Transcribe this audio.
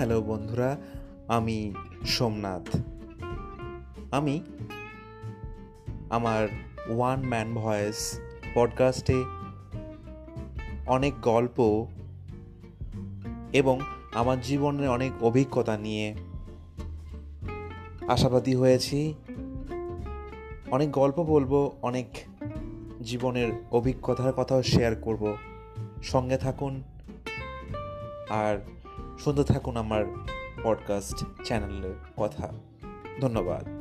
Hello বন্ধুরা, আমি সোমনাথ। আমি আমার ওয়ান ম্যান ভয়েস পডকাস্টে অনেক গল্প এবং আমার জীবনের অনেক অভিজ্ঞতা নিয়ে আশাবাদী হয়েছি। অনেক গল্প বলব, অনেক জীবনের অভিজ্ঞতার কথাও শেয়ার করব। সঙ্গে থাকুন। আর শুনতে থাকুন আমার পডকাস্ট চ্যানেলের কথা। ধন্যবাদ।